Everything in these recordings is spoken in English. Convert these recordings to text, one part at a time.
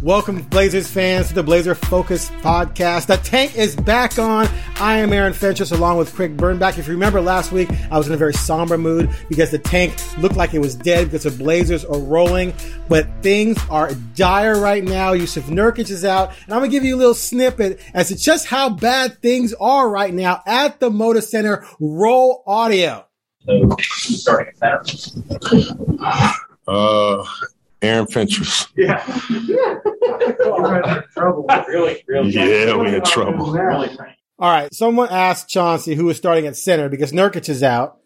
Welcome, Blazers fans, to the Blazer Focus podcast. The tank is back on. I am Aaron Fentress along with Craig Birnbach. If you remember last week, I was in a very somber mood because the tank looked like it was dead because the Blazers are rolling. But things are dire right now. Yusuf Nurkic is out. And I'm going to give you a little snippet as to just how bad things are right now at the Moda Center. Roll audio. So, starting at center. Uh, Aaron Fentress. Yeah. really, really. Yeah, we in trouble. All right. Someone asked Chauncey who was starting at center because Nurkic is out.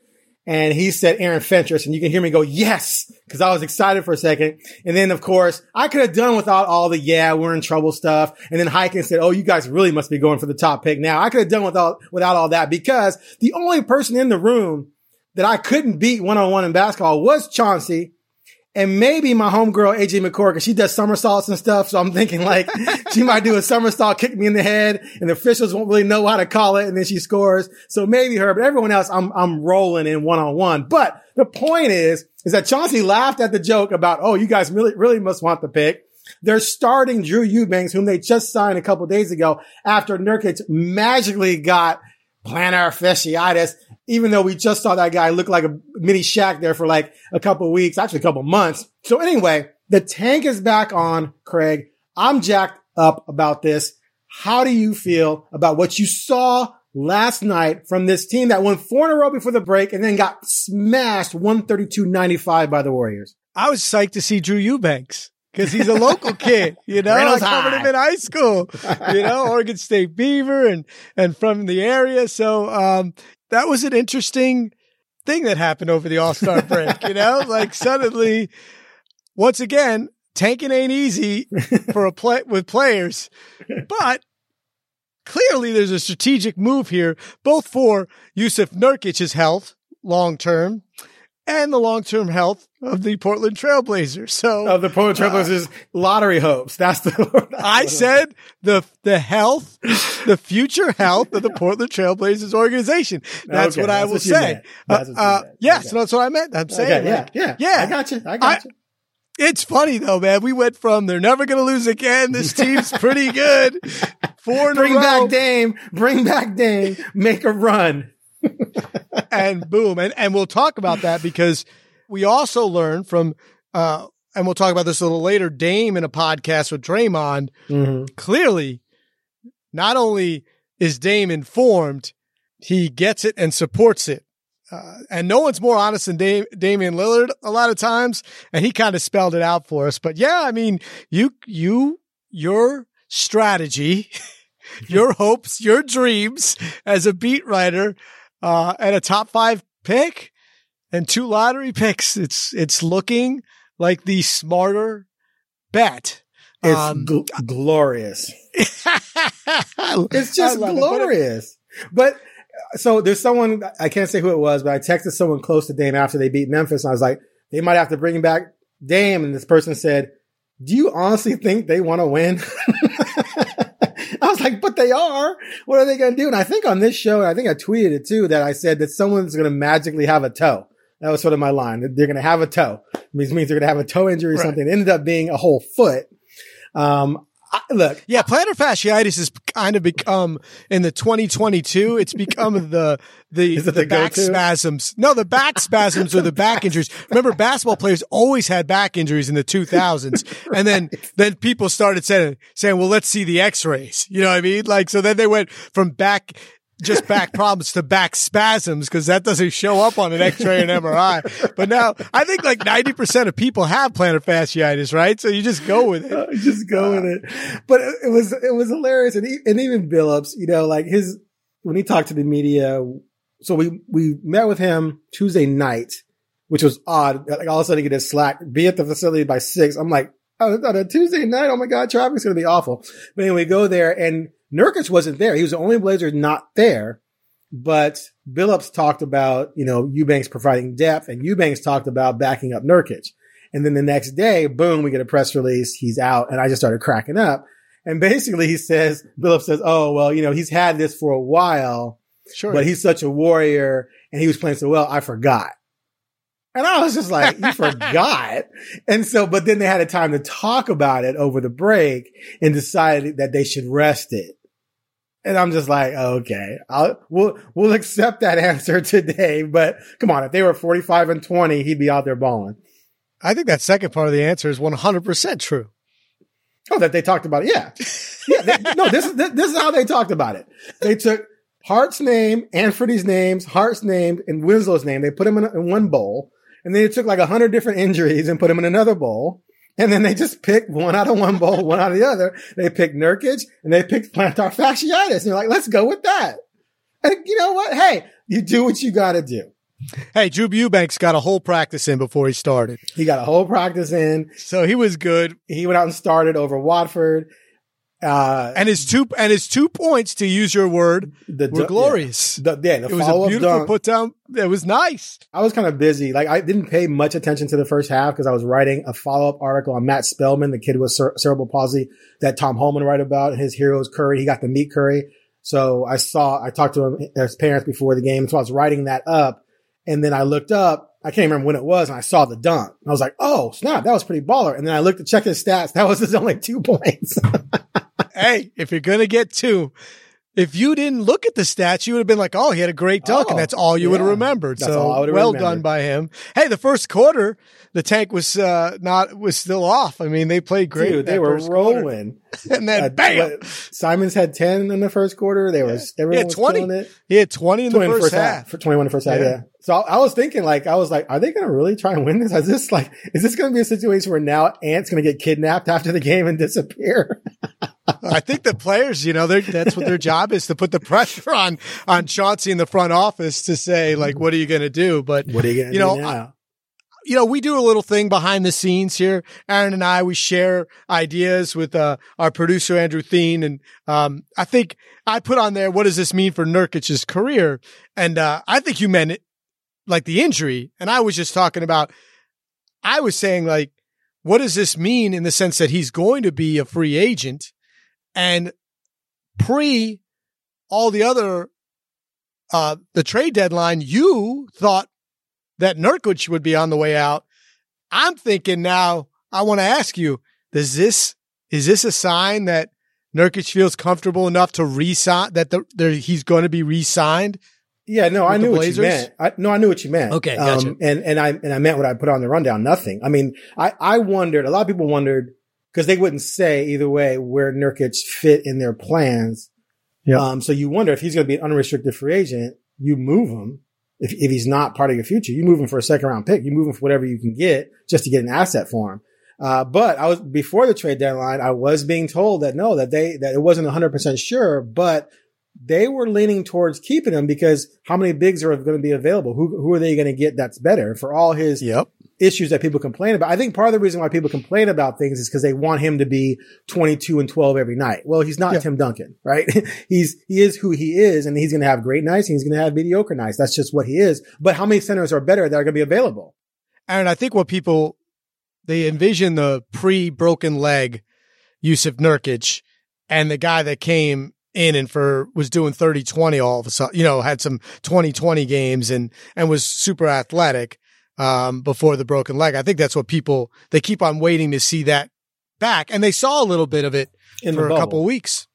And he said Aaron Fentress, and you can hear me go, yes, because I was excited for a second. And then, of course, I could have done without all the, yeah, we're in trouble stuff. And then Highkin said, oh, you guys really must be going for the top pick now. I could have done without, without all that because the only person in the room that I couldn't beat one on one in basketball was Chauncey and maybe my homegirl AJ McCord, because she does somersaults and stuff. So I'm thinking like she might do a somersault, kick me in the head, and the officials won't really know how to call it, and then she scores. So maybe her, but everyone else, I'm I'm rolling in one on one. But the point is, is that Chauncey laughed at the joke about, oh, you guys really really must want the pick. They're starting Drew Eubanks, whom they just signed a couple days ago after Nurkic magically got plantar fasciitis even though we just saw that guy look like a mini Shaq there for like a couple weeks, actually a couple months. So anyway, the tank is back on, Craig. I'm jacked up about this. How do you feel about what you saw last night from this team that won four in a row before the break and then got smashed 132-95 by the Warriors? I was psyched to see Drew Eubanks because he's a local kid, you know. Reynolds I covered High. him in high school, you know, Oregon State Beaver and and from the area. So um, that was an interesting thing that happened over the All Star break. You know, like suddenly, once again, tanking ain't easy for a play with players, but. Clearly, there's a strategic move here, both for Yusuf Nurkic's health long term and the long term health of the Portland Trailblazers. So Of the Portland Trailblazers lottery hopes. That's the, I said the the health, the future health of the Portland Trailblazers organization. That's Okay, what I will what say. That's you Uh, yes, Okay. that's what I meant. I'm saying, Okay, yeah, like, yeah, yeah. I got you. I got you. It's funny though, man. We went from they're never going to lose again. This team's pretty good. Four in Bring a row, back Dame. Bring back Dame. Make a run. And boom. And and we'll talk about that because we also learned from uh and we'll talk about this a little later. Dame in a podcast with Draymond. Mm-hmm. Clearly, not only is Dame informed, he gets it and supports it. Uh, and no one's more honest than Dame, Damian Lillard a lot of times. And he kind of spelled it out for us. But yeah, I mean, you, you, your strategy, your hopes, your dreams as a beat writer, uh, and a top five pick and two lottery picks. It's, it's looking like the smarter bet. It's Um, gl- glorious. It's just love it, but it- glorious. But so there's someone I can't say who it was, but I texted someone close to Dame after they beat Memphis, and I was like, they might have to bring back Dame. And this person said, "Do you honestly think they want to win?" I was like, "But they are. What are they going to do?" And I think on this show, and I think I tweeted it too, that I said that someone's going to magically have a toe. That was sort of my line. They're going to have a toe. It means means they're going to have a toe injury or Right. something. It ended up being a whole foot. Um, I, look, Yeah, plantar fasciitis has kind of become in the 2022. It's become the the, the, the back go-to? spasms. No, the back spasms or the back injuries. Remember, basketball players always had back injuries in the 2000s, and then then people started saying saying, "Well, let's see the X-rays." You know what I mean? Like, so then they went from back. Just back problems to back spasms because that doesn't show up on an X-ray and MRI. But now I think like 90% of people have plantar fasciitis, right? So you just go with it. Uh, just go with it. But it, it was it was hilarious, and, he, and even Billups, you know, like his when he talked to the media. So we we met with him Tuesday night, which was odd. Like all of a sudden, he get a slack. Be at the facility by six. I'm like, oh, on a Tuesday night. Oh my god, traffic's gonna be awful. But anyway, we go there, and Nurkic wasn't there. He was the only Blazer not there. But Billups talked about you know Eubanks providing depth, and Eubanks talked about backing up Nurkic. And then the next day, boom, we get a press release. He's out. And I just started cracking up. And basically he says, Billups says, Oh, well, you know, he's had this for a while, Sure. but he's such a warrior and he was playing so well. I forgot. And I was just like, you forgot. And so, but then they had a time to talk about it over the break and decided that they should rest it. And I'm just like, okay, I'll, we'll, we'll accept that answer today. But come on, if they were 45 and 20, he'd be out there balling. I think that second part of the answer is 100% true. Oh, that they talked about it. Yeah. Yeah. they- no, this is, this, this is how they talked about it. They took Hart's name, Anfernee's names, Hart's name, and Winslow's name. They put them in, in one bowl. And then they took like a hundred different injuries and put them in another bowl. And then they just pick one out of one bowl, one out of the other. They pick Nurkic and they pick plantar fasciitis. And they're like, let's go with that. And you know what? Hey, you do what you got to do. Hey, Drew Eubanks got a whole practice in before he started. He got a whole practice in. So he was good. He went out and started over Watford. Uh, And his two and his two points, to use your word, the were glorious. Yeah, the, yeah, the It was a beautiful dunk. put down. It was nice. I was kind of busy. Like I didn't pay much attention to the first half because I was writing a follow up article on Matt Spellman, the kid with cer- cerebral palsy that Tom Hallman wrote about. His hero is Curry. He got to meet Curry. So I saw, I talked to him, his parents before the game. So I was writing that up. And then I looked up. I can't remember when it was and I saw the dunk. I was like, Oh snap. That was pretty baller. And then I looked to check his stats. That was his only two points. hey, if you're gonna get two, if you didn't look at the stats, you would have been like, "Oh, he had a great dunk," Oh, and that's all you would have remembered. That's so well remembered. done by him. Hey, the first quarter, the tank was uh, not was still off. I mean, they played great. Dude, they were rolling. quarter. and then Uh, bam, Simons had 10 in the first quarter. They were, everyone he had was twenty. killing it. He had twenty in the 20 first, half. For 21 in the first half, Yeah. So I, I was thinking, like, I was like, are they going to really try and win this? Is this like, is this going to be a situation where now Ant's going to get kidnapped after the game and disappear? I think the players, you know, they're- that's what their job is to put the pressure on on Chauncey in the front office to say, like, what are you going to do? But What are you going to You do know, now? You know, we do a little thing behind the scenes here. Aaron and I, we share ideas with uh, our producer Andrew Thien, and um, I think I put on there, "What does this mean for Nurkic's career?" And uh, I think you meant it like the injury, and I was just talking about. I was saying like, what does this mean in the sense that he's going to be a free agent, and pre all the other uh the trade deadline, you thought that Nurkic would be on the way out. I'm thinking now, I want to ask you, does this, is this a sign that Nurkic feels comfortable enough to re-sign, that the, he's going to be re-signed? Yeah, no, I knew what you meant. I, no, I knew what you meant. Okay, gotcha. Um, and, and I, and I meant what I put on the rundown. Nothing. I mean, I, I wondered, a lot of people wondered, because they wouldn't say either way where Nurkic fit in their plans. Yeah. Um, so you wonder if he's going to be an unrestricted free agent, you move him. If, if he's not part of your future, you move him for a second round pick. You move him for whatever you can get just to get an asset for him. Uh, but I was before the trade deadline, I was being told that no, that they, that it wasn't 100% sure, but they were leaning towards keeping him because how many bigs are going to be available? Who, who are they going to get that's better for all his Yep. Issues that people complain about. I think part of the reason why people complain about things is because they want him to be 22 and 12 every night. Well, he's not Yeah. Tim Duncan, right? he's, he is who he is and he's going to have great nights and he's going to have mediocre nights. That's just what he is. But how many centers are better that are going to be available? And I think what people, they envision the pre-broken leg Yusuf Nurkic and the guy that came in and for was doing 30 20 all of a sudden, you know, had some 20 20 games and, and was super athletic, um, before the broken leg. I think that's what people, they keep on waiting to see that back. And they saw a little bit of it In for a couple of weeks.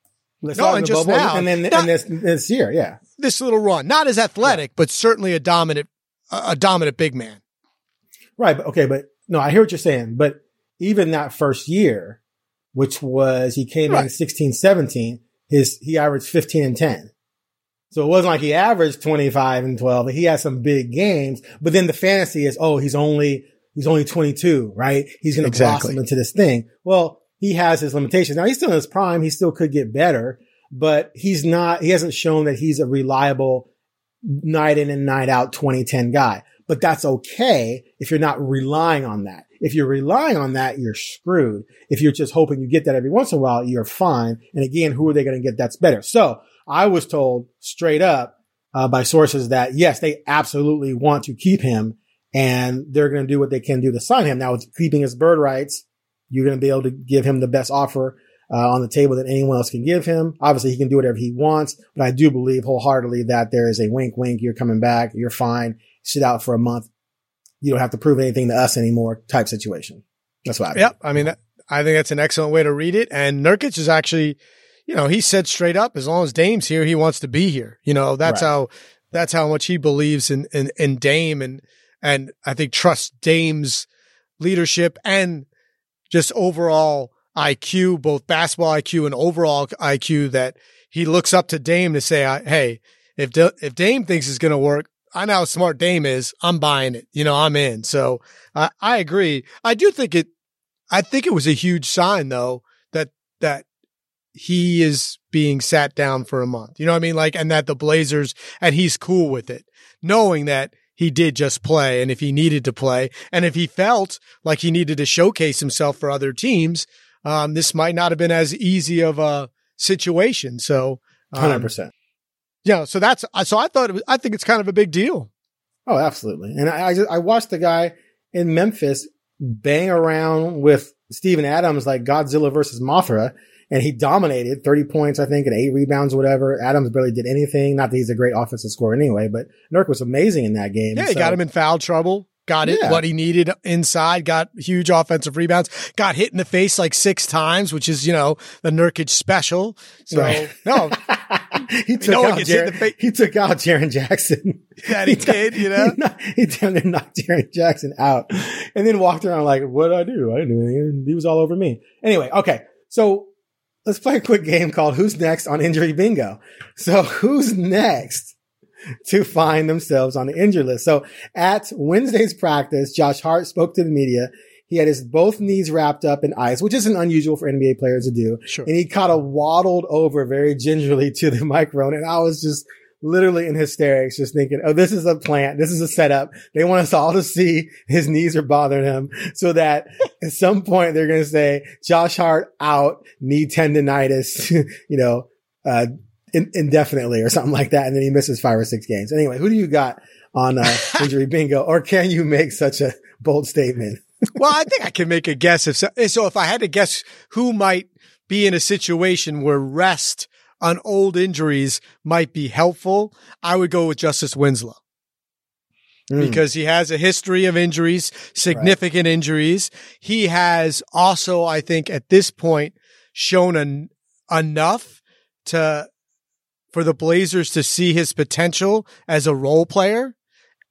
No, and just bubble, now. and then Not- and this this year, yeah. This little run, not as athletic, but certainly a dominant, a dominant big man. Right. But okay. But no, I hear what you're saying. But even that first year, which was he came in Right. 16, 17, his, he averaged 15 and 10. So it wasn't like he averaged 25 and 12. He had some big games, but then the fantasy is, oh, he's only, he's only 22, right? He's going to Exactly. blossom into this thing. Well, he has his limitations. Now he's still in his prime. He still could get better, but he's not, he hasn't shown that he's a reliable night in and night out 2010 guy. But that's okay if you're not relying on that. If you're relying on that, you're screwed. If you're just hoping you get that every once in a while, you're fine. And again, who are they going to get that's better? So I was told straight up uh, by sources that yes, they absolutely want to keep him and they're going to do what they can do to sign him. Now with keeping his bird rights, you're going to be able to give him the best offer uh, on the table that anyone else can give him. Obviously, he can do whatever he wants, but I do believe wholeheartedly that there is a wink, wink. You're coming back. You're fine. Sit out for a month. You don't have to prove anything to us anymore. Type situation. That's what I. Yep. I mean, that, I think that's an excellent way to read it. And Nurkic is actually, you know, he said straight up, as long as Dame's here, he wants to be here. You know, that's Right. how, that's how much he believes in, in, in Dame and, and I think trusts Dame's leadership and just overall IQ, both basketball IQ and overall IQ that he looks up to Dame to say, Hey, if, Da- if Dame thinks it's going to work, I know how smart Dame is. I'm buying it. You know, I'm in. So I, I agree. I do think it, I think it was a huge sign though that, that he is being sat down for a month. You know what I mean? Like, and that the Blazers, and he's cool with it, knowing that he did just play. And if he needed to play, and if he felt like he needed to showcase himself for other teams, um, this might not have been as easy of a situation. So, um, Hundred percent. Yeah. So that's, so I thought, it was, I think it's kind of a big deal. Oh, absolutely. And I, I just, I watched the guy in Memphis bang around with Steven Adams like Godzilla versus Mothra. And he dominated 30 points, I think, and eight rebounds, whatever. Adams barely did anything. Not that he's a great offensive scorer anyway, but Nurk was amazing in that game. Yeah, he So- got him in foul trouble. Got it, Yeah. what he needed inside, got huge offensive rebounds, got hit in the face like six times, which is, you know, the Nurkic special. So, Right. no, he took no out gets hit Jaren, the face. he took out Jaren Jackson. That he did, you know? He, knocked- he damn near knocked Jaren Jackson out and then walked around like, what did I do? I didn't do anything. He was all over me. Anyway, okay. So let's play a quick game called Who's Next on Injury Bingo. So who's next to find themselves on the injury list? So at Wednesday's practice, Josh Hart spoke to the media. He had his both knees wrapped up in ice, which isn't unusual for NBA players to do. Sure. And he kind of waddled over very gingerly to the microphone. And I was just literally in hysterics, just thinking, oh, this is a plant. This is a setup. They want us all to see his knees are bothering him so that at some point they're going to say Josh Hart out, knee tendonitis, you know, uh, in, indefinitely or something like that. And then he misses five or six games. Anyway, who do you got on uh, injury bingo or can you make such a bold statement? well, I think I can make a guess. If so, so, if I had to guess who might be in a situation where rest on old injuries might be helpful, I would go with Justice Winslow. Mm. because he has a history of injuries, significant injuries. He has also, I think, at this point, shown en- enough to for the Blazers to see his potential as a role player,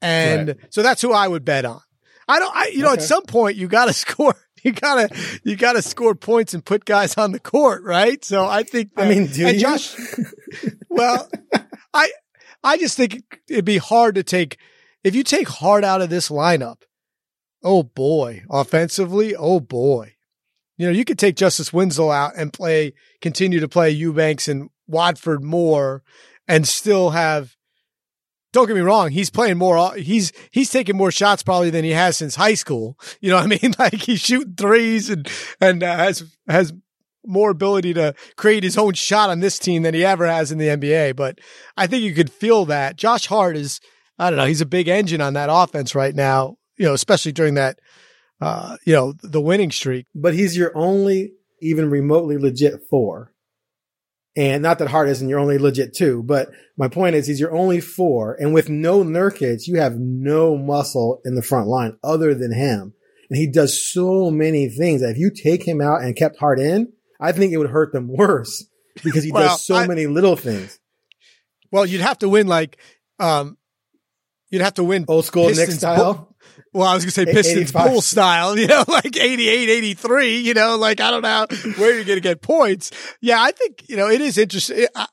and so that's who I would bet on. I don't, I you know, at some point you got to score. You gotta, you gotta score points and put guys on the court, right? So I think. I mean, do and you? Josh, well, I I just think it'd be hard to take if you take Hart out of this lineup. Oh boy, offensively, oh boy. You know, you could take Justice Winslow out and play, continue to play Eubanks and Watford more, and still have. Don't get me wrong, he's playing more. He's he's taking more shots probably than he has since high school. You know what I mean? Like he's shooting threes and and uh, has has more ability to create his own shot on this team than he ever has in the NBA. But I think you could feel that. Josh Hart is, I don't know, he's a big engine on that offense right now, you know, especially during that, uh, you know, the winning streak. but he's your only even remotely legit four. And not that Hart isn't your only legit two, but my point is he's your only four. And with no Nurkic, you have no muscle in the front line other than him. And he does so many things that if you take him out and kept Hart in, I think it would hurt them worse because he Well, does so I- many little things. Well, you'd have to win like, um, you'd have to win Old school Pistons style. Well, I was gonna say Pistons 85. bull style, you know, like 88, 83, you know, like I don't know where you're going to get points. Yeah, I think, you know, it is interesting. I,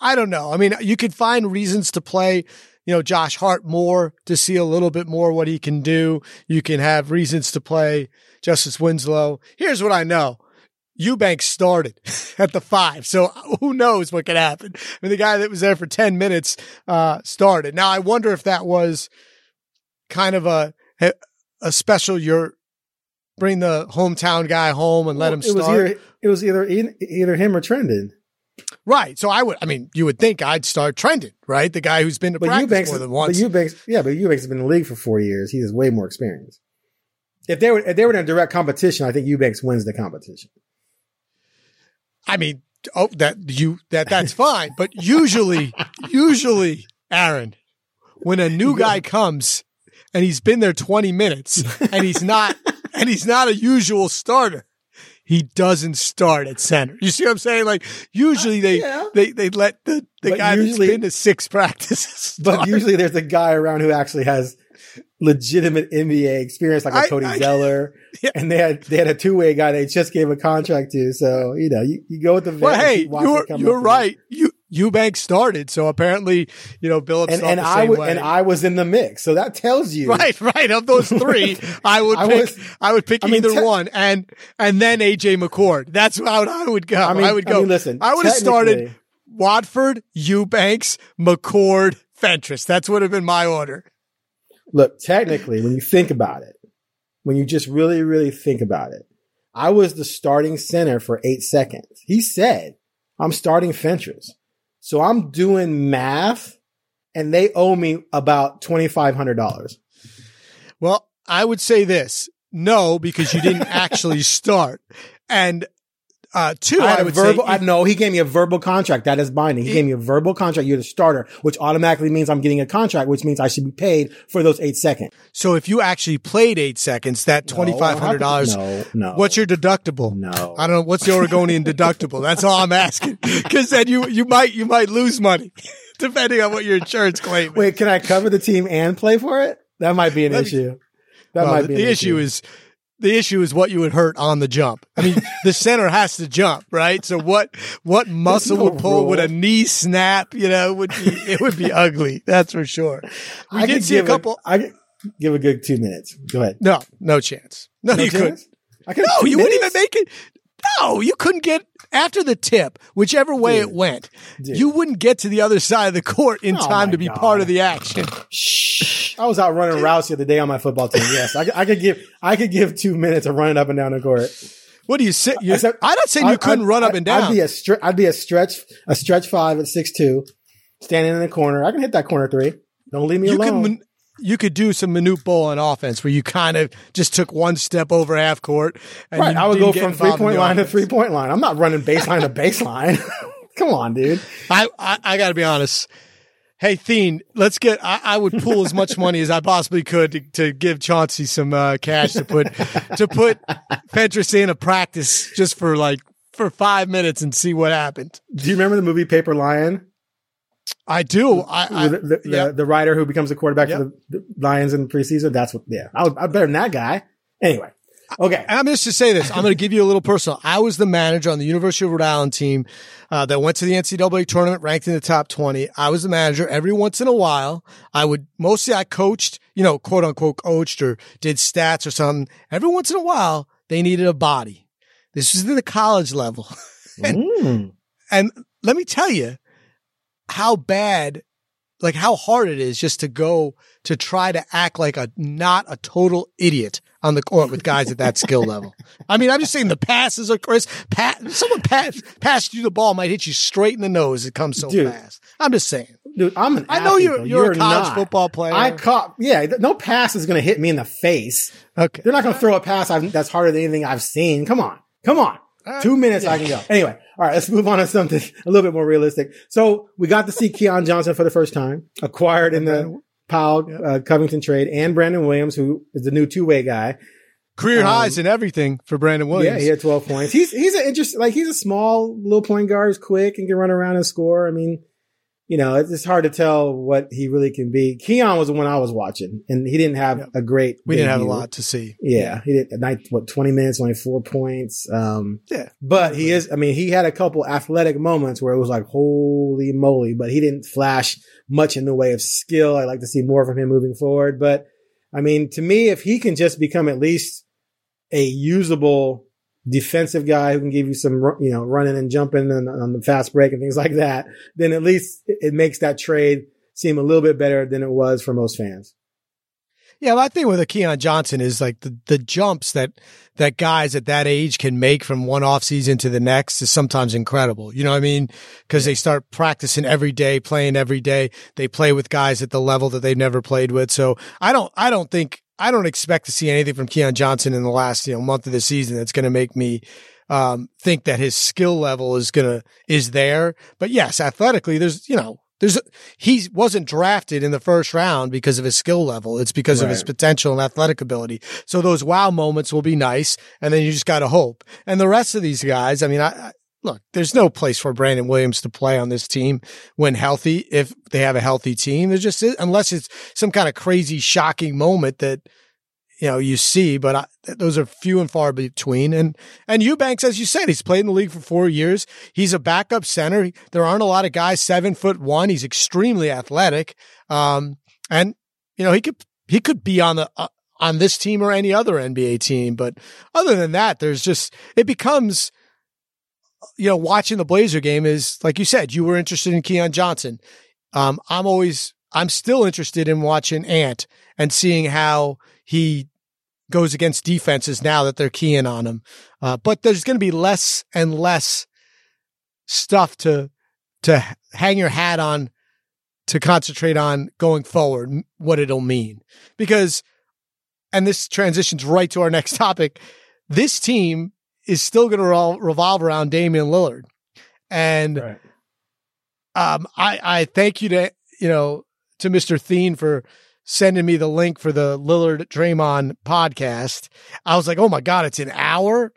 I don't know. I mean, you could find reasons to play, you know, Josh Hart more to see a little bit more what he can do. You can have reasons to play Justice Winslow. Here's what I know. Eubanks started at the five. So who knows what could happen? I mean, the guy that was there for 10 minutes, uh, started. Now I wonder if that was kind of a, a special, you're bring the hometown guy home and let him it was start. either it was either either him or Trendon. Right. So I would, I mean, you would think I'd start Trendon, right? The guy who's been to But practice Eubanks, more than but. Eubanks, yeah, but Eubanks has been in the league for four years. He has way more experience. If they were if they were in a direct competition, I think Eubanks wins the competition. I mean, oh, that you, that, that's fine. But usually, usually, Aaron, when a new guy comes and he's been there 20 minutes and he's not, and he's not a usual starter, he doesn't start at center. You see what I'm saying? Like usually uh, they, Yeah. they, they let the, the But guy usually- that's been to six practices. But usually there's a guy around who actually has legitimate NBA experience, like a I- Cody I- Zeller. Yeah. And they had they had a two way guy they just gave a contract to. So you know you, you go with the Well, hey, you're you're right. You Eubanks started, so apparently, you know, Billups And and the I way. and I was in the mix, so that tells you right, right. Of those three, I would I pick. was- I would pick I mean, either te- one, and and then AJ McCord. That's how I would go. I, mean, I mean, would go. mean, listen, I would have started Watford, Eubanks, McCord, Fentress. That's would have been my order. Look, technically, when you think about it, when you just really, really think about it, I was the starting center for eight seconds. He said, I'm starting Fentress. So I'm doing math and they owe me about $2,500. Well, I would say this: no, because you didn't actually start, and uh, two, I I, would verbal, say I know he gave me a verbal contract. That is binding. He gave me a verbal contract. You're the starter, which automatically means I'm getting a contract, which means I should be paid for those eight seconds. So if you actually played eight seconds, that twenty five hundred dollars. No, no. What's your deductible? No. I don't know. What's the Oregonian deductible? That's all I'm asking. Because then you you might you might lose money depending on what your insurance claim. is. Wait, can I cover the team and play for it? That might be an issue. That Well, might be the an issue is the issue is what you would hurt on the jump. I mean, the center has to jump, right? So what what muscle no would pull? Would a knee snap? You know, would be it would be ugly. That's for sure. We I did see a couple. I could give a good two minutes. Go ahead. no, no chance. No, No you couldn't. I could No, you wouldn't even make it. No, you couldn't get after the tip, whichever way Dude. it went. Dude. You wouldn't get to the other side of the court in Oh time to be God. part of the action. Shh. I was out running routes the other day on my football team. Yes, I, could- I could give I could give two minutes of running up and down the court. What do you say? You, Except- I'm not saying you I- couldn't I'd- run up and down. I'd be a stre- I'd be a stretch a stretch five at six two, standing in the corner. I can hit that corner three. Don't leave me you alone. man- you could do some minute ball on offense where you kind of just took one step over half court. And right, I would go from three point line to three point line. I'm not running baseline to baseline. Come on, dude. I, I, I got to be honest. Hey, Thien, let's get. I, I would pool as much money as I possibly could to, to give Chauncey some uh, cash to put to put Fentress in a practice just for like for five minutes and see what happened. Do you remember the movie Paper Lion? I do. I, I the, the, yeah. the, the writer who becomes the quarterback Yep. for the, Lions in preseason. That's what. Yeah, I was I'm better than that guy. Anyway, okay. I'm just to say this. I'm going to give you a little personal. I was the manager on the University of Rhode Island team uh, that went to the NCAA tournament, ranked in the top 20. I was the manager. Every once in a while, I would mostly I coached, you know, quote unquote coached or did stats or something. Every once in a while, they needed a body. This is in the college level, Mm. and let me tell you how bad. Like how hard it is just to go to try to act like a not a total idiot on the court with guys at that skill level. I mean, I'm just saying the passes are Chris. Pat, someone pass, passed you the ball might hit you straight in the nose. It comes so Dude. fast. I'm just saying. Dude, I'm an. I know athlete, you're- you're a college not. football player. I caught. Yeah, no pass is going to hit me in the face. Okay. They're not going to throw a pass I've, that's harder than anything I've seen. Come on, come on. Uh, Two minutes I can go. Anyway, all right, let's move on to something a little bit more realistic. So we got to see Keon Johnson for the first time, acquired in the Powell uh, Covington trade, and Brandon Williams, who is the new two way guy. Career Um, highs and everything for Brandon Williams. Yeah, he had 12 points. He's he's an interest like he's a small little point guard, who's quick and can run around and score. I mean, you know, it's, hard to tell what he really can be. Keon was the one I was watching, and he didn't have Yeah. a great. we didn't have a lot to see. Yeah, he did night what 20 minutes, only four points. Um, Yeah. but he is. I mean, he had a couple athletic moments where it was like, holy moly! But he didn't flash much in the way of skill. I'd like to see more from him moving forward. But I mean, to me, if he can just become at least a usable defensive guy who can give you some, you know, running and jumping and on the fast break and things like that, then at least it makes that trade seem a little bit better than it was for most fans. Yeah, my thing with a Keon Johnson is like the, the jumps that that guys at that age can make from one off season to the next is sometimes incredible. You know what I mean? Because they start practicing every day, playing every day. They play with guys at the level that they've never played with. So I don't, I don't think, I don't expect to see anything from Keon Johnson in the last you know month of the season that's going to make me um, think that his skill level is gonna is there. But yes, athletically, there's you know there's he wasn't drafted in the first round because of his skill level. It's because of his potential and athletic ability. So those wow moments will be nice, and then you just got to hope. And the rest of these guys, I mean, I look, there's no place for Brandon Williams to play on this team when healthy. If they have a healthy team, there's just unless it's some kind of crazy, shocking moment that you know you see, but I, those are few and far between. And and Eubanks, as you said, he's played in the league for four years. He's a backup center. There aren't a lot of guys seven foot one. He's extremely athletic, um, and you know he could he could be on the uh, on this team or any other NBA team. But other than that, there's just it becomes. You know, watching the Blazer game is like you said. You were interested in Keon Johnson. Um, I'm always, I'm still interested in watching Ant and seeing how he goes against defenses now that they're keying on him. Uh, but there's going to be less and less stuff to to hang your hat on to concentrate on going forward what it'll mean because and this transitions right to our next topic this team is still going to revolve around Damian Lillard and Right. um, I, I thank you to, you know, to Mr. Thien for sending me the link for the Lillard Draymond podcast. I was like, oh my God, it's an hour.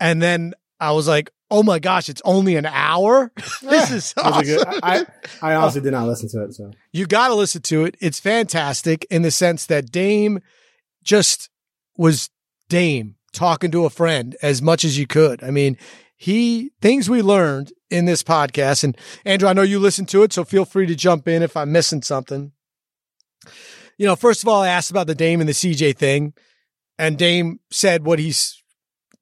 And then I was like, oh my gosh, it's only an hour. this is It was a good- I, I honestly did not listen to it. So you got to listen to it. It's fantastic in the sense that Dame just was Dame talking to a friend as much as you could. I mean, he things we learned in this podcast and Andrew, I know you listened to it, so feel free to jump in if I'm missing something. You know, first of all, I asked about the Dame and the CJ thing, and Dame said what he's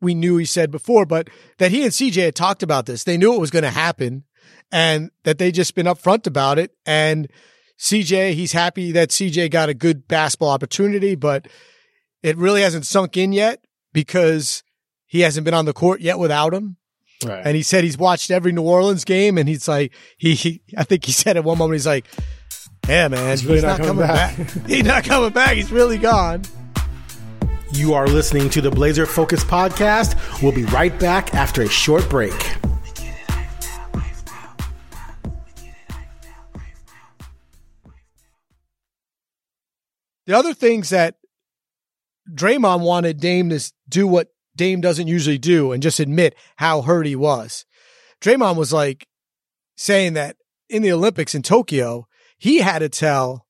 we knew he said before, but that he and CJ had talked about this. They knew it was going to happen and that they just been upfront about it. And CJ, he's happy that CJ got a good basketball opportunity, but it really hasn't sunk in yet because he hasn't been on the court yet without him. right. And he said he's watched every New Orleans game, and he's like, he, he I think he said at one moment, he's like, yeah, man, He's really not coming back." he's not coming back. He's really gone. You are listening to the Blazer Focus podcast. We'll be right back after a short break. The other things that Draymond wanted Dame to do what Dame doesn't usually do and just admit how hurt he was. Draymond was like saying that in the Olympics in Tokyo, he had to tell,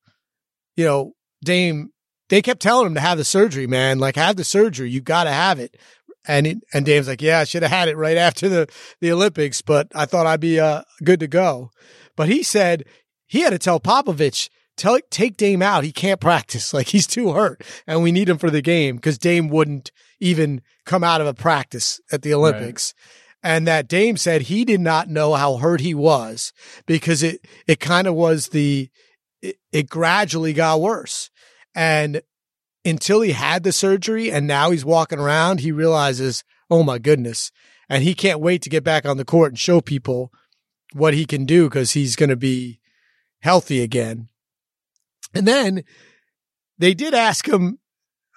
you know, Dame, they kept telling him to have the surgery, man. Like, have the surgery. You got to have it. And and Dame's like, yeah, I should have had it right after the, the Olympics, but I thought I'd be uh, good to go. But he said he had to tell Popovich, tell take Dame out. He can't practice. Like he's too hurt, and we need him for the game because Dame wouldn't even come out of a practice at the Olympics. And that Dame said he did not know how hurt he was because it it kind of was the it, it gradually got worse. And until he had the surgery and now he's walking around, he realizes, oh my goodness. And he can't wait to get back on the court and show people what he can do because he's going to be healthy again. And then they did ask him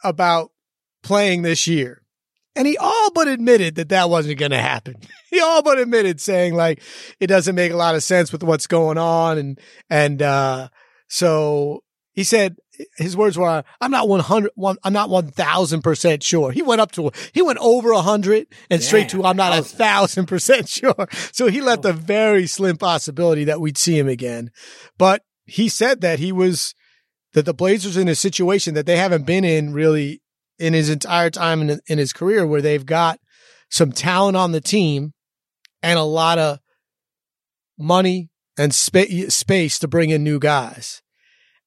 about playing this year. And he all but admitted that that wasn't going to happen. he all but admitted saying like it doesn't make a lot of sense with what's going on and and uh so he said his words were, I'm not 100, one, I'm not 1000% sure. He went up to, he went over 100 and straight to, I'm not a thousand percent sure. So he left a very slim possibility that we'd see him again. But he said that he was, that the Blazers in a situation that they haven't been in really in his entire time in, in his career where they've got some talent on the team and a lot of money and spa- space to bring in new guys.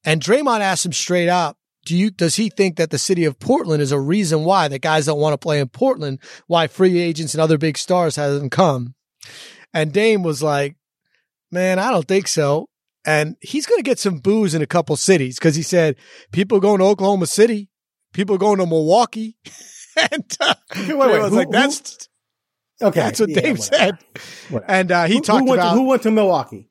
And Draymond asked him straight up, do you, does he think that the city of Portland is a reason why that guys don't want to play in Portland, why free agents and other big stars hasn't come? And Dame was like, man, I don't think so. And he's going to get some booze in a couple cities because he said people going to Oklahoma City, people going to Milwaukee. and uh, wait, wait, was who- like, who- that's, Okay, that's what yeah, Dame whatever. said. Whatever. And uh, he Who- talked who went about to, who went to Milwaukee.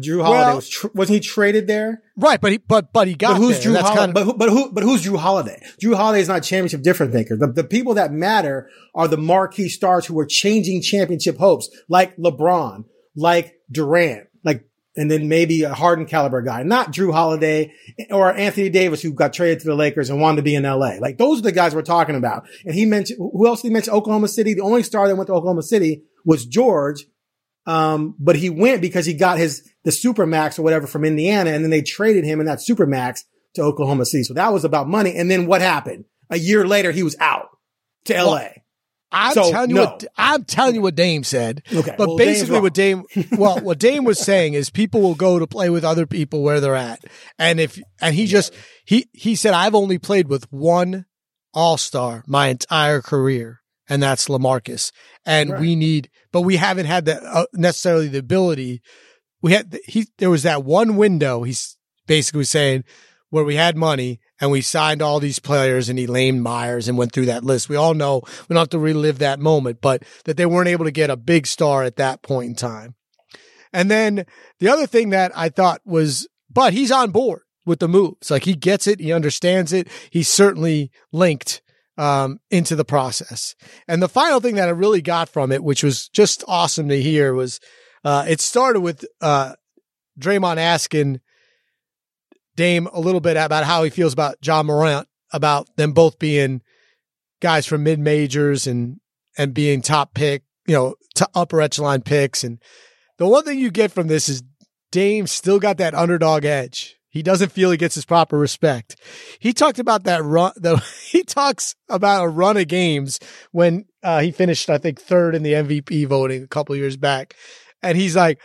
Jrue Holiday Well- was tr- wasn't he traded there? right, but he but but he got but who's there. Jrue Holiday? kind of but, who, but who? But who's Jrue Holiday? Jrue Holiday is not a championship difference maker. The, the people that matter are the marquee stars who are changing championship hopes, like LeBron, like Durant, and then maybe a Harden caliber guy, not Jrue Holiday or Anthony Davis, who got traded to the Lakers and wanted to be in LA. Like those are the guys we're talking about. And he mentioned who else did he mention? Oklahoma City. The only star that went to Oklahoma City was George. Um, but he went because he got his the supermax or whatever from Indiana, and then they traded him in that supermax to Oklahoma City. So that was about money. And then what happened? A year later, he was out to LA. Well, I'm So, telling you no. what I'm telling you what Dame said. Okay, But well, basically what Dame well, what Dame was saying is people will go to play with other people where they're at. And if and he just he he said I've only played with one all-star my entire career and that's LaMarcus. And we need but we haven't had the uh, necessarily the ability we had he there was that one window he's basically saying where we had money and we signed all these players and Elaine Myers and went through that list. We all know we don't have to relive that moment, but that they weren't able to get a big star at that point in time. And then the other thing that I thought was, but he's on board with the moves. Like he gets it. He understands it. He's certainly linked um, into the process. And the final thing that I really got from it, which was just awesome to hear was, uh, it started with, uh, Draymond asking Dame a little bit about how he feels about Ja Morant, about them both being guys from mid majors and and being top pick, you know, to upper echelon picks. And the one thing you get from this is Dame still got that underdog edge. He doesn't feel he gets his proper respect. He talked about that run. The, he talks about a run of games when uh, he finished, I think, third in the MVP voting a couple years back, and he's like,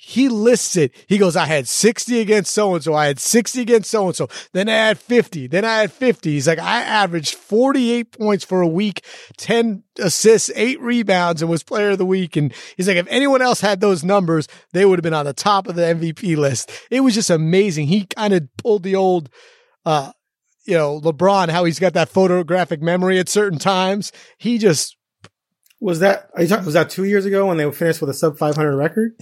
he lists it. He goes, I had 60 against so and so. I had 60 against so and so. Then I had 50. Then I had 50. He's like, I averaged 48 points for a week, 10 assists, eight rebounds, and was player of the week. And he's like, if anyone else had those numbers, they would have been on the top of the MVP list. It was just amazing. He kind of pulled the old, uh, you know, LeBron, how he's got that photographic memory at certain times. He just, Was that are you talking, was that two years ago when they finished with a sub 500 record?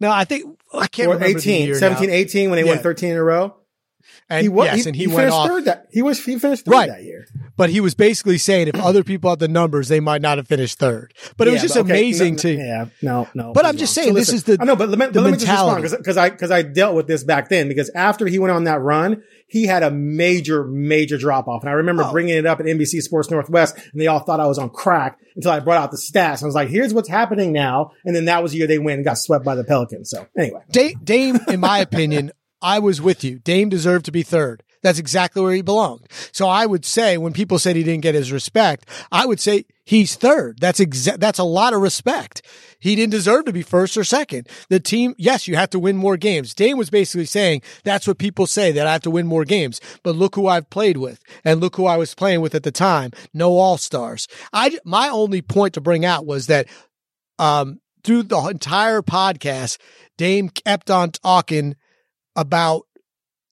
No, I think, I can't or remember. 18, the year 17, now. 18 when they Yeah. won 13 in a row? And he, wa- yes, he, and he, he went finished off. third that he was he finished third Right. that year. But he was basically saying if other people had the numbers, they might not have finished third. But it was just okay, amazing no, to. yeah no no. But I'm just wrong. saying, this is the- I know, but let me, but let me just respond because I because I dealt with this back then because after he went on that run, he had a major major drop off, and I remember Oh. bringing it up at NBC Sports Northwest, and they all thought I was on crack until I brought out the stats. I was like, "Here's what's happening now," and then that was the year they went and got swept by the Pelicans. So anyway, Da- Dame, in my opinion, I was with you. Dame deserved to be third. That's exactly where he belonged. So I would say when people said he didn't get his respect, I would say he's third. That's exa- that's a lot of respect. He didn't deserve to be first or second. The team, yes, you have to win more games. Dame was basically saying that's what people say that I have to win more games. But look who I've played with and look who I was playing with at the time. No all stars. I, my only point to bring out was that um, through the entire podcast, Dame kept on talking about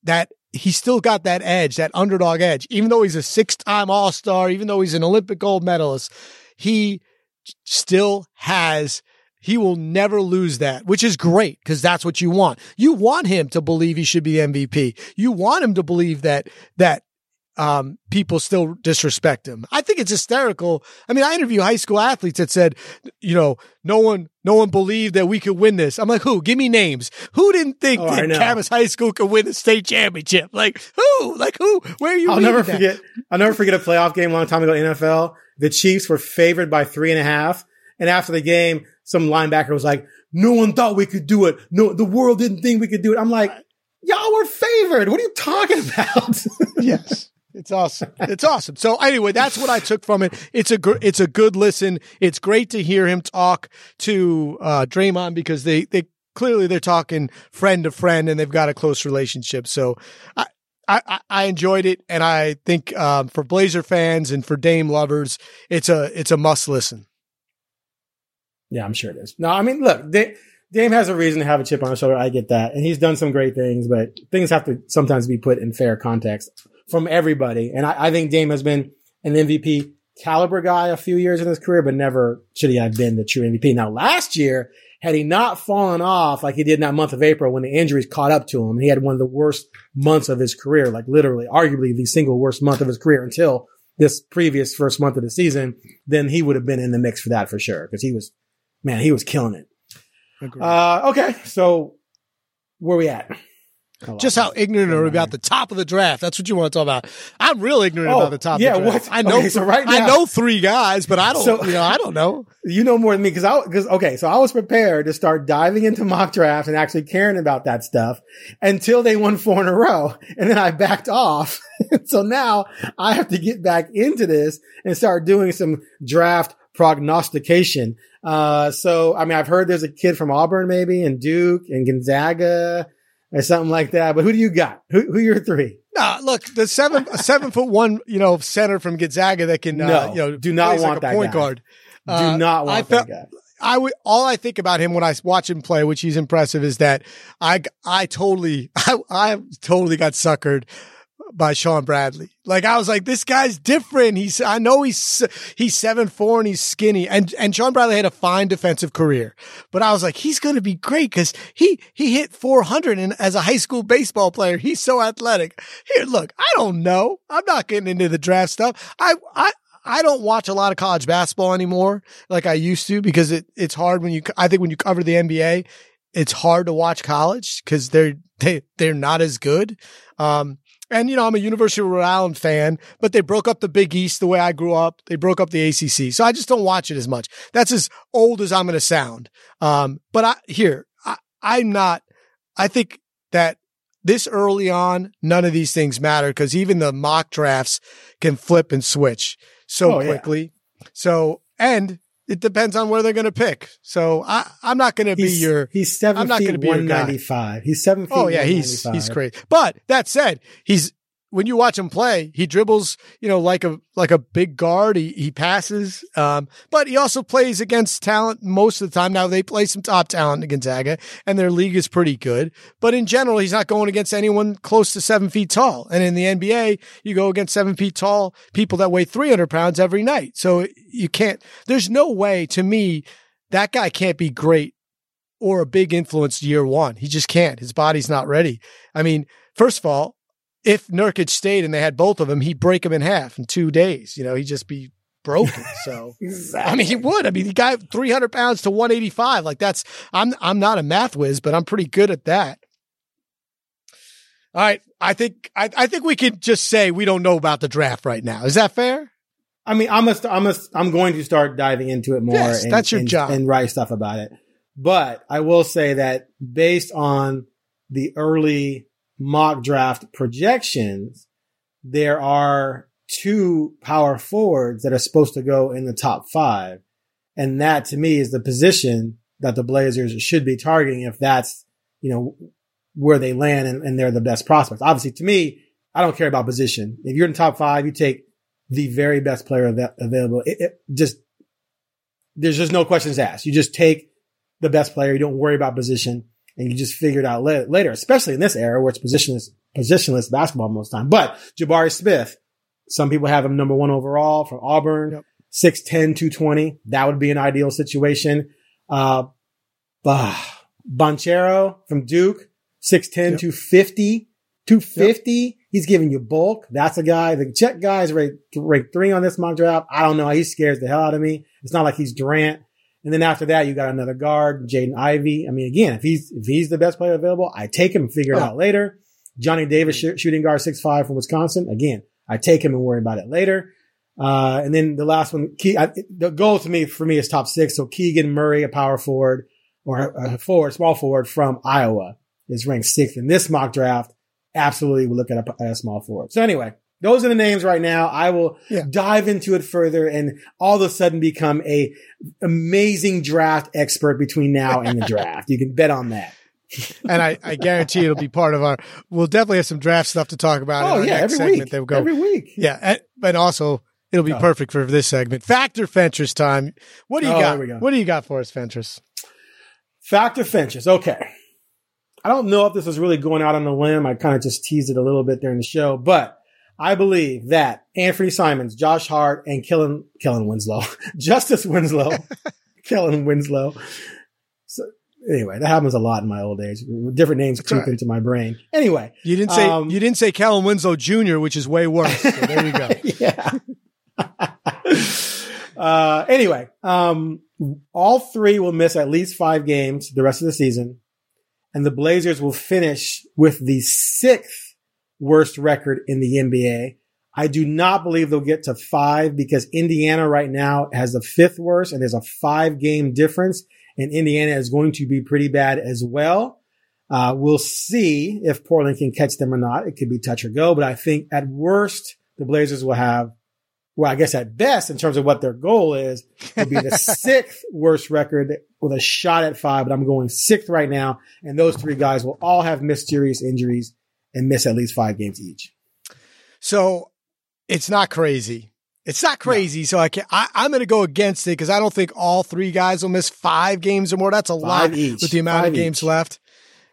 that he still got that edge, that underdog edge. Even though he's a six time All Star, even though he's an Olympic gold medalist, he still has. He will never lose that, which is great because that's what you want. You want him to believe he should be MVP. You want him to believe that that um, people still disrespect him. I think it's hysterical. I mean, I interview high school athletes that said, you know, no one, no one believed that we could win this. I'm like, who? Give me names. Who didn't think Oh, I that know. Camas High School could win the state championship? Like who? Like who? Where are you? I'll never that? forget. I'll never forget a playoff game a long time ago in NFL. The Chiefs were favored by three and a half, and after the game, some linebacker was like, "No one thought we could do it. No, the world didn't think we could do it." I'm like, "Y'all were favored. What are you talking about?" yes. It's awesome. It's awesome. So anyway, that's what I took from it. It's a gr- it's a good listen. It's great to hear him talk to uh, Draymond because they they clearly they're talking friend to friend and they've got a close relationship. So I I, I- enjoyed it, and I think um, for Blazer fans and for Dame lovers, it's a it's a must listen. Yeah, I'm sure it is. No, I mean, look, Da- Dame has a reason to have a chip on his shoulder. I get that. And he's done some great things, but things have to sometimes be put in fair context from everybody. And I, I think Dame has been an MVP caliber guy a few years in his career, but never should he have been the true MVP. Now, last year, had he not fallen off like he did in that month of April when the injuries caught up to him, he had one of the worst months of his career, like literally, arguably the single worst month of his career until this previous first month of the season, then he would have been in the mix for that for sure. Cause he was, man, he was killing it. Uh, okay. So where we at? Just how ignorant are we about the top of the draft? That's what you want to talk about. I'm real ignorant Oh, about the top. yeah, of the draft. what? I know. Okay, so right I know three guys, but I don't. So- you know, I don't know. You know more than me because I because okay, so I was prepared to start diving into mock drafts and actually caring about that stuff until they won four in a row, and then I backed off. so now I have to get back into this and start doing some draft prognostication. Uh, so I mean, I've heard there's a kid from Auburn maybe and Duke and Gonzaga or something like that. But who do you got? Who who are your three? No, look, the seven a seven foot one, you know, center from Gonzaga that can, uh, No, you know, do not want like a that point guy. guard. Do Uh, not want I that guy. I would all I think about him when I watch him play, which he's impressive, is that I I totally I I totally got suckered by Shawn Bradley. Like I was like, this guy's different. He's I know he's he's seven four and he's skinny, and and Shawn Bradley had a fine defensive career, but I was like, he's going to be great because he he hit four hundred and as a high school baseball player, he's so athletic. Here, look, I don't know. I'm not getting into the draft stuff. I I. I don't watch a lot of college basketball anymore like I used to because it, it's hard when you, I think when you cover the NBA, it's hard to watch college because they're, they, they're not as good. Um, and you know, I'm a University of Rhode Island fan, but they broke up the Big East the way I grew up. They broke up the ACC. So I just don't watch it as much. That's as old as I'm going to sound. Um, but I, here, I, I'm not, I think that this early on, none of these things matter because even the mock drafts can flip and switch so Oh, yeah. quickly. So, and it depends on where they're going to pick. So I, I'm not going to be your, he's 7 I'm not feet be your guy. 195. He's seven oh, feet. Oh yeah, he's he's great. But that said, he's when you watch him play, he dribbles, you know, like a like a big guard. He he passes, um, but he also plays against talent most of the time. Now they play some top talent in Gonzaga, and their league is pretty good. But in general, he's not going against anyone close to seven feet tall. And in the NBA, you go against seven feet tall people that weigh three hundred pounds every night. So you can't. There's no way to me that guy can't be great or a big influence year one. He just can't. His body's not ready. I mean, first of all, if Nurkic stayed and they had both of them, he'd break him in half in two days. You know, he'd just be broken. So, I mean, he would. I mean, he got 300 pounds to 185. Like that's, I'm, I'm not a math whiz, but I'm pretty good at that. All right. I think, I, I think we could just say we don't know about the draft right now. Is that fair? I mean, I'm a, I'm a, I'm going to start diving into it more. Yes, and, that's your and- job. and write stuff about it. But I will say that based on the early mock draft projections, there are two power forwards that are supposed to go in the top five. And that to me is the position that the Blazers should be targeting if that's, you know, where they land and, and they're the best prospects. Obviously to me, I don't care about position. If you're in the top five, you take the very best player av- available. It, it just, there's just no questions asked. You just take the best player. You don't worry about position and you just figure it out la- later, especially in this era where it's positionless, positionless basketball most time. But Jabari Smith, some people have him number one overall from Auburn, Yep. 6'10, 220. That would be an ideal situation. Uh, bah, Banchero from Duke, 6'10, Yep. 250. 250. He's giving you bulk. That's a guy. The Chet guy is ranked, ranked three on this mock draft. I don't know. He scares the hell out of me. It's not like he's Durant. And then after that, you got another guard, Jaden Ivey. I mean, again, if he's if he's the best player available, I take him figure it Oh. out later. Johnny Davis, sh- shooting guard, six five from Wisconsin. Again, I take him and worry about it later. Uh, and then the last one, Ke- I, the goal to me for me is top six. So Keegan Murray, a power forward or a forward, small forward from Iowa, is ranked sixth in this mock draft. Absolutely, we'll look at a, at a small forward. So anyway, those are the names right now. I will Yeah. dive into it further and all of a sudden become a amazing draft expert between now and the draft. You can bet on that. and I, I guarantee it'll be part of our. We'll definitely have some draft stuff to talk about. in Oh our yeah, next every segment week. that will go. Every week. Yeah, and, but also it'll be Oh. perfect for this segment. Factor Fentress time. What do you Oh, got? go. What do you got for us, Fentress? Factor Finches. Okay. I don't know if this was really going out on a limb. I kind of just teased it a little bit during the show, but I believe that Anfernee Simons, Josh Hart, and Kellen, Kellen Winslow, Justice Winslow, Kellen Winslow. So anyway, that happens a lot in my old age. Different names creep right. into my brain. Anyway. You didn't say Um, you didn't say Kellen Winslow Jr., which is way worse. So there you go. yeah. uh, anyway, um, all three will miss at least five games the rest of the season, and the Blazers will finish with the sixth worst record in the NBA. I do not believe they'll get to five because Indiana right now has the fifth worst, and there's a five game difference, and Indiana is going to be pretty bad as well. Uh, we'll see if Portland can catch them or not. It could be touch or go, but I think at worst, the Blazers will have, well, I guess at best, in terms of what their goal is, will be the sixth worst record with a shot at five, but I'm going sixth right now. And those three guys will all have mysterious injuries and miss at least five games each. So it's not crazy. It's not crazy. So I can I, I'm going to go against it because I don't think all three guys will miss five games or more. That's a lot each. with the amount of games each. left.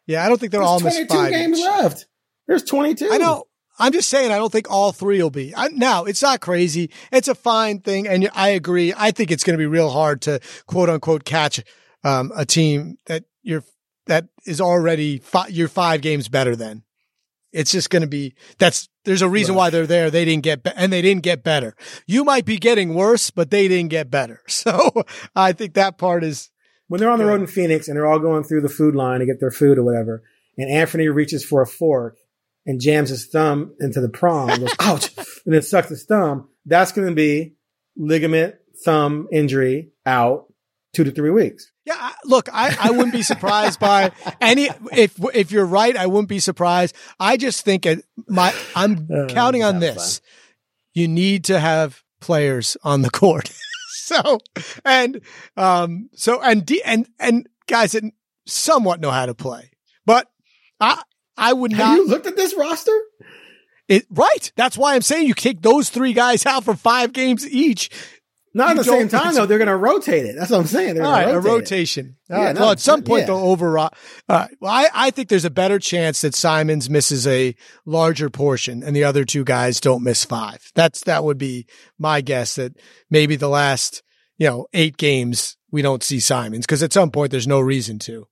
Yeah, I don't think they'll all There's miss five games each. left. There's 22. I know. I'm just saying, I don't think all three will be. I, now, it's not crazy. It's a fine thing. And I agree. I think it's going to be real hard to quote unquote catch um, a team that you're, that is already fi- you're five games better than. It's just going to be, that's, there's a reason why they're there. They didn't get, be- and they didn't get better. You might be getting worse, but they didn't get better. So I think that part is, when they're on the road in Phoenix and they're all going through the food line to get their food or whatever, and Anfernee reaches for a fork and jams his thumb into the prong, and goes, ouch, and then sucks his thumb, that's going to be ligament thumb injury out two to three weeks. Yeah, look, I, I wouldn't be surprised by any if if you're right, I wouldn't be surprised. I just think it, my I'm Uh, counting on this. You need to have players on the court. so and um so and D, and and guys that somewhat know how to play. But I I would Have not Have you looked at this roster? it right. That's why I'm saying you kick those three guys out for five games each. Not at the same time, though. They're going to rotate it. That's what I'm saying. They're All right, to a rotation. All Yeah, right. no, well, at some point yeah. they'll over. All right. Well, I, I think there's a better chance that Simons misses a larger portion and the other two guys don't miss five. That's that would be my guess that maybe the last you know eight games we don't see Simons because at some point there's no reason to,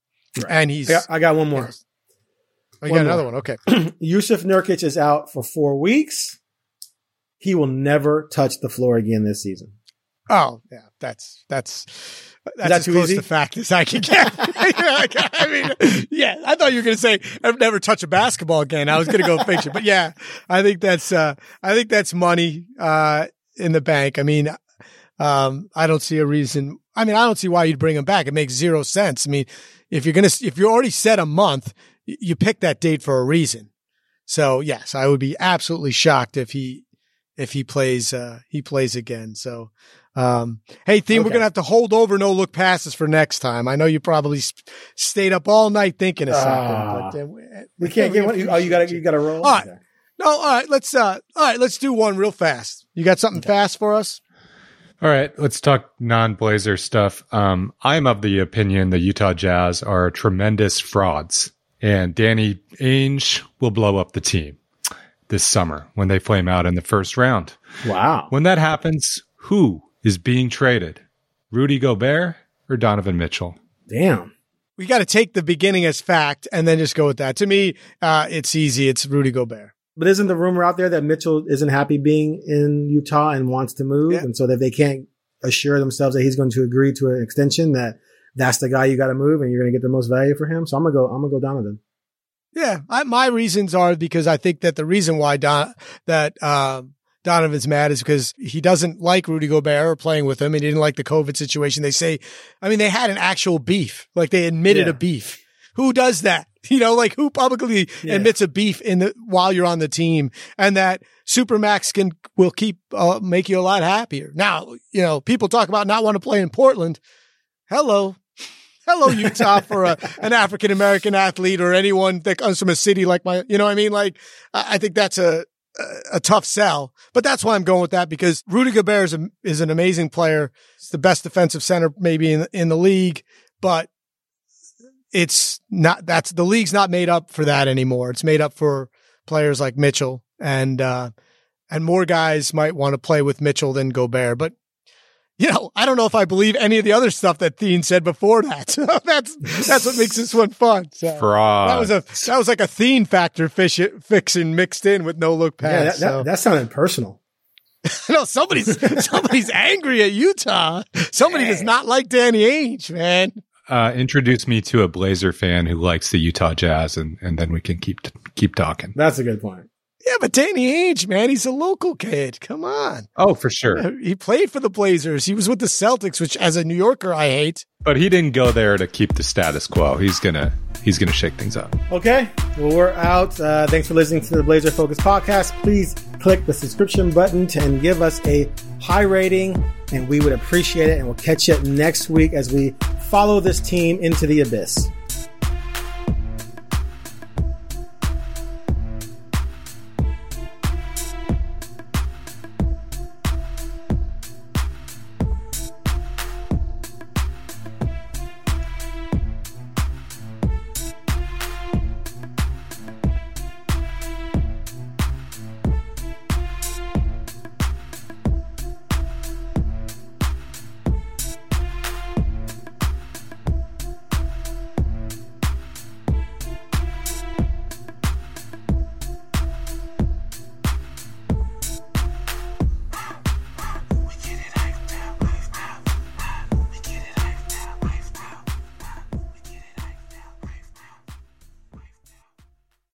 and he's. I got, I got one more. Oh, you one got another more. one. Okay. Jusuf Nurkic is out for four weeks. He will never touch the floor again this season. Oh yeah, that's that's that's that as close easy? to fact as I can get. I mean, yeah, I thought you were going to say I've never touched a basketball again. I was going to go fiction, but yeah, I think that's uh, I think that's money uh, in the bank. I mean, um, I don't see a reason. I mean, I don't see why you'd bring him back. It makes zero sense. I mean, if you're gonna if you already set a month, you pick that date for a reason. So yes, I would be absolutely shocked if he if he plays uh, he plays again. So. Um, hey, Theme, we're going to have to hold over no look passes for next time. I know you probably s- stayed up all night thinking of something, Ah. but uh, we, We can't get one. Oh, you got to you got to roll. All right. No, all right. Let's, uh, all right. Let's do one real fast. You got something fast for us? All right, let's talk non-Blazer stuff. Um, I'm of the opinion the Utah Jazz are tremendous frauds, and Danny Ainge will blow up the team this summer when they flame out in the first round. Wow. When that happens, who is being traded? Rudy Gobert or Donovan Mitchell? Damn. we got to take the beginning as fact and then just go with that. To me, uh, it's easy. It's Rudy Gobert. But isn't the rumor out there that Mitchell isn't happy being in Utah and wants to move, Yeah. and so that they can't assure themselves that he's going to agree to an extension that that's the guy you got to move and you're going to get the most value for him. So I'm gonna go. I'm gonna go Donovan. Yeah, I, my reasons are because I think that the reason why Don that um, Donovan's mad is because he doesn't like Rudy Gobert or playing with him. He didn't like the COVID situation. They say, I mean, they had an actual beef, like they admitted Yeah. a beef. Who does that? You know, like who publicly Yeah. admits a beef in the while you're on the team, and that Supermax can will keep uh, make you a lot happier. Now, you know, people talk about not want to play in Portland. Hello, hello Utah for a, an African American athlete or anyone that comes from a city like my, you know what I mean? Like, I think that's a, a tough sell, but that's why I'm going with that because Rudy Gobert is, a, is an amazing player. He's the best defensive center maybe in, in the league, but it's not, that's the league's not made up for that anymore. It's made up for players like Mitchell and, uh, and more guys might want to play with Mitchell than Gobert, but you know, I don't know if I believe any of the other stuff that Thien said before that. So that's that's what makes this one fun. So Fraud. that was a that was like a Thien factor fish fixing mixed in with no look pass. Yeah, that, so. that, that sounded personal. no, somebody's somebody's angry at Utah. Somebody does not like Danny Ainge, man. Uh, introduce me to a Blazer fan who likes the Utah Jazz, and, and then we can keep keep talking. That's a good point. Yeah, but Danny Ainge, man, he's a local kid. Come on. Oh, for sure. He played for the Blazers. He was with the Celtics, which as a New Yorker I hate. But he didn't go there to keep the status quo. He's gonna he's gonna shake things up. Okay, well we're out. Uh, thanks for listening to the Blazer Focus podcast. Please click the subscription button to, and give us a high rating, and we would appreciate it. And we'll catch you next week as we follow this team into the abyss.